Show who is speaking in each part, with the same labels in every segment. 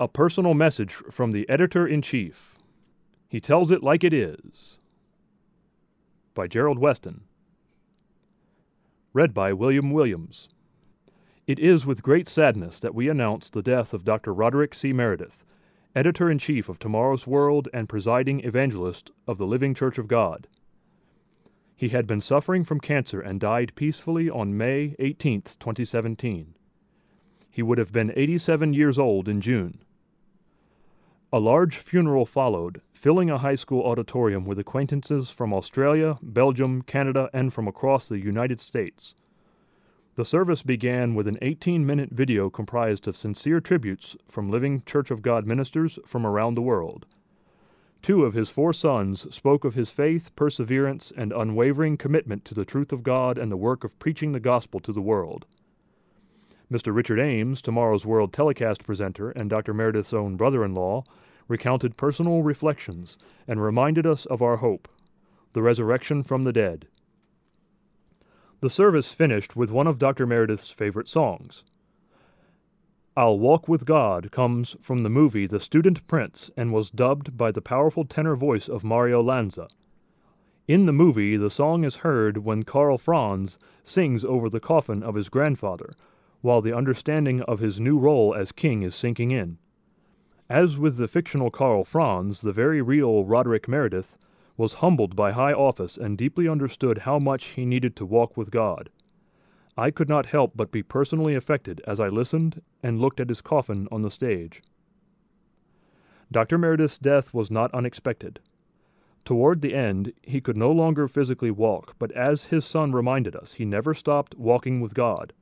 Speaker 1: A personal message from the editor in chief. He tells it like it is. By Gerald Weston. Read by William Williams. It is with great sadness that we announce the death of Dr. Roderick C. Meredith, editor in chief of Tomorrow's World and presiding evangelist of the Living Church of God. He had been suffering from cancer and died peacefully on May 18, 2017. He would have been 87 years old in June. A large funeral followed, filling a high school auditorium with acquaintances from Australia, Belgium, Canada, and from across the United States. The service began with an 18 minute video comprised of sincere tributes from Living Church of God ministers from around the world. Two of his four sons spoke of his faith, perseverance, and unwavering commitment to the truth of God and the work of preaching the gospel to the world. Mr. Richard Ames, Tomorrow's World telecast presenter and Dr. Meredith's own brother in law, recounted personal reflections and reminded us of our hope the resurrection from the dead. The service finished with one of Dr. Meredith's favorite songs. I'll Walk with God comes from the movie The Student Prince and was dubbed by the powerful tenor voice of Mario Lanza. In the movie, the song is heard when Karl Franz sings over the coffin of his grandfather, while the understanding of his new role as king is sinking in. As with the fictional Karl Franz, the very real Roderick Meredith was humbled by high office and deeply understood how much he needed to walk with God. I could not help but be personally affected as I listened and looked at his coffin on the stage. Dr. Meredith's death was not unexpected. Toward the end, he could no longer physically walk, but as his son reminded us, he never stopped walking with God.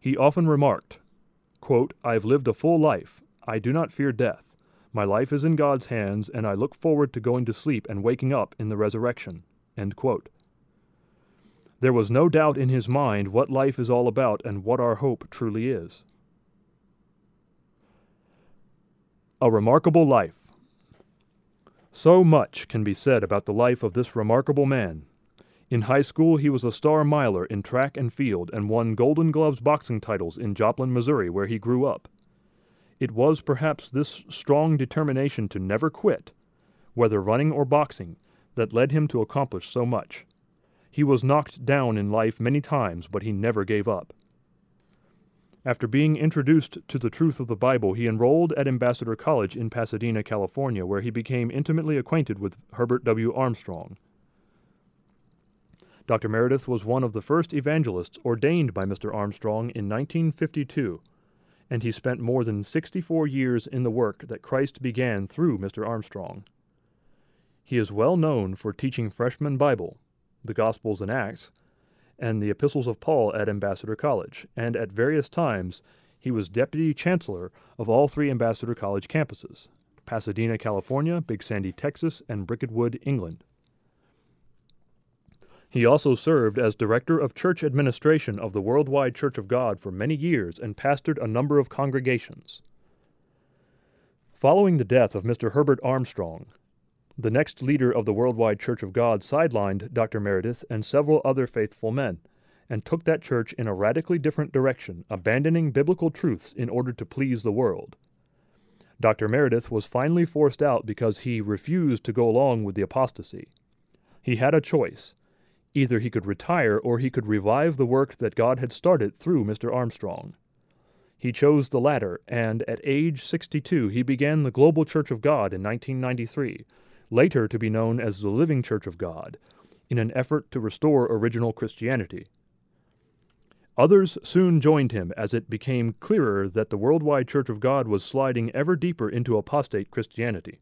Speaker 1: He often remarked, quote, I've lived a full life. I do not fear death. My life is in God's hands, and I look forward to going to sleep and waking up in the resurrection. There was no doubt in his mind what life is all about and what our hope truly is. A remarkable life. So much can be said about the life of this remarkable man, in high school, he was a star miler in track and field and won Golden Gloves boxing titles in Joplin, Missouri, where he grew up. It was perhaps this strong determination to never quit, whether running or boxing, that led him to accomplish so much. He was knocked down in life many times, but he never gave up. After being introduced to the truth of the Bible, he enrolled at Ambassador College in Pasadena, California, where he became intimately acquainted with Herbert W. Armstrong. Dr. Meredith was one of the first evangelists ordained by Mr. Armstrong in 1952, and he spent more than 64 years in the work that Christ began through Mr. Armstrong. He is well known for teaching freshman Bible, the Gospels and Acts, and the Epistles of Paul at Ambassador College, and at various times he was deputy chancellor of all three Ambassador College campuses Pasadena, California, Big Sandy, Texas, and Bricketwood, England. He also served as director of church administration of the Worldwide Church of God for many years and pastored a number of congregations. Following the death of Mr. Herbert Armstrong, the next leader of the Worldwide Church of God sidelined Dr. Meredith and several other faithful men and took that church in a radically different direction, abandoning biblical truths in order to please the world. Dr. Meredith was finally forced out because he refused to go along with the apostasy. He had a choice Either he could retire or he could revive the work that God had started through Mr. Armstrong. He chose the latter, and at age 62 he began the Global Church of God in 1993, later to be known as the Living Church of God, in an effort to restore original Christianity. Others soon joined him as it became clearer that the worldwide Church of God was sliding ever deeper into apostate Christianity.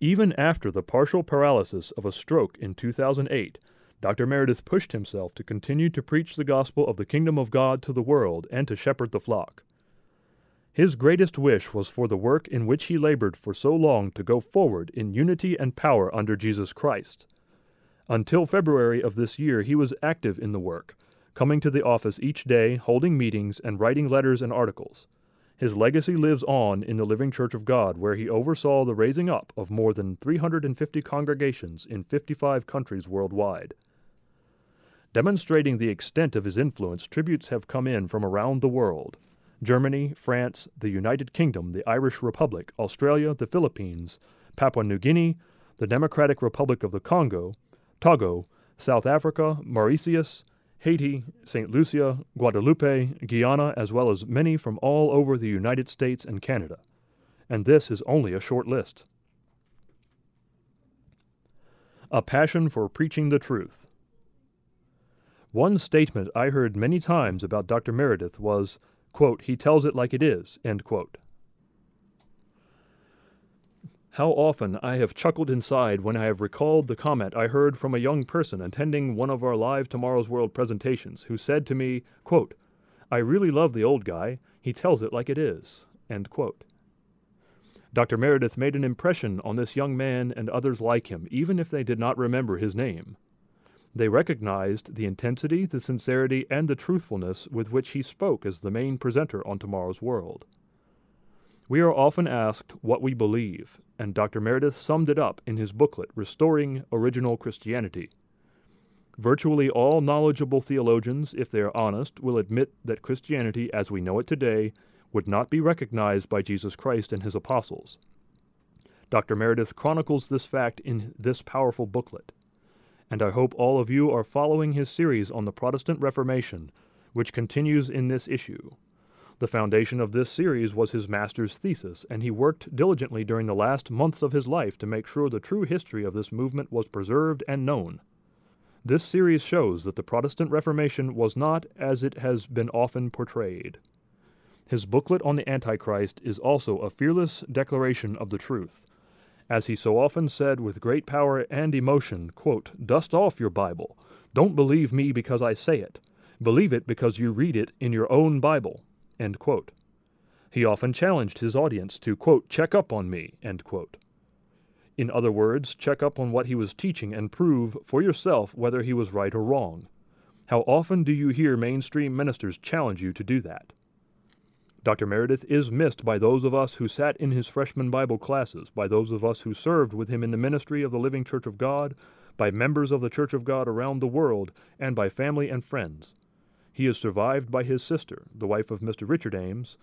Speaker 1: Even after the partial paralysis of a stroke in 2008, Dr. Meredith pushed himself to continue to preach the gospel of the kingdom of God to the world and to shepherd the flock. His greatest wish was for the work in which he labored for so long to go forward in unity and power under Jesus Christ. Until February of this year, he was active in the work, coming to the office each day, holding meetings, and writing letters and articles. His legacy lives on in the Living Church of God, where he oversaw the raising up of more than 350 congregations in 55 countries worldwide. Demonstrating the extent of his influence, tributes have come in from around the world. Germany, France, the United Kingdom, the Irish Republic, Australia, the Philippines, Papua New Guinea, the Democratic Republic of the Congo, Togo, South Africa, Mauritius, Haiti, St. Lucia, Guadeloupe, Guyana, as well as many from all over the United States and Canada. And this is only a short list. A passion for preaching the truth. One statement I heard many times about Dr. Meredith was, quote, he tells it like it is, end quote. How often I have chuckled inside when I have recalled the comment I heard from a young person attending one of our live Tomorrow's World presentations who said to me, quote, I really love the old guy. He tells it like it is. Dr. Meredith made an impression on this young man and others like him, even if they did not remember his name. They recognized the intensity, the sincerity, and the truthfulness with which he spoke as the main presenter on Tomorrow's World. We are often asked what we believe, and Dr. Meredith summed it up in his booklet, Restoring Original Christianity. Virtually all knowledgeable theologians, if they are honest, will admit that Christianity as we know it today would not be recognized by Jesus Christ and his apostles. Dr. Meredith chronicles this fact in this powerful booklet, and I hope all of you are following his series on the Protestant Reformation, which continues in this issue. The foundation of this series was his master's thesis, and he worked diligently during the last months of his life to make sure the true history of this movement was preserved and known. This series shows that the Protestant Reformation was not as it has been often portrayed. His booklet on the Antichrist is also a fearless declaration of the truth. As he so often said with great power and emotion, quote, Dust off your Bible. Don't believe me because I say it. Believe it because you read it in your own Bible. He often challenged his audience to, quote, check up on me, In other words, check up on what he was teaching and prove for yourself whether he was right or wrong. How often do you hear mainstream ministers challenge you to do that? Dr. Meredith is missed by those of us who sat in his freshman Bible classes, by those of us who served with him in the ministry of the Living Church of God, by members of the Church of God around the world, and by family and friends. He is survived by his sister, the wife of Mr. Richard Ames,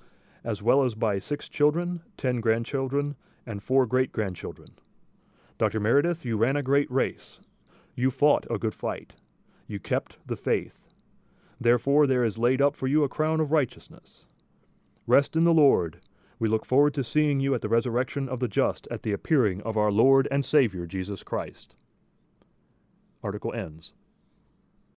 Speaker 1: as well as by six children, ten grandchildren, and four great grandchildren. Dr. Meredith, you ran a great race. You fought a good fight. You kept the faith. Therefore, there is laid up for you a crown of righteousness. Rest in the Lord. We look forward to seeing you at the resurrection of the just at the appearing of our Lord and Savior Jesus Christ. Article ends.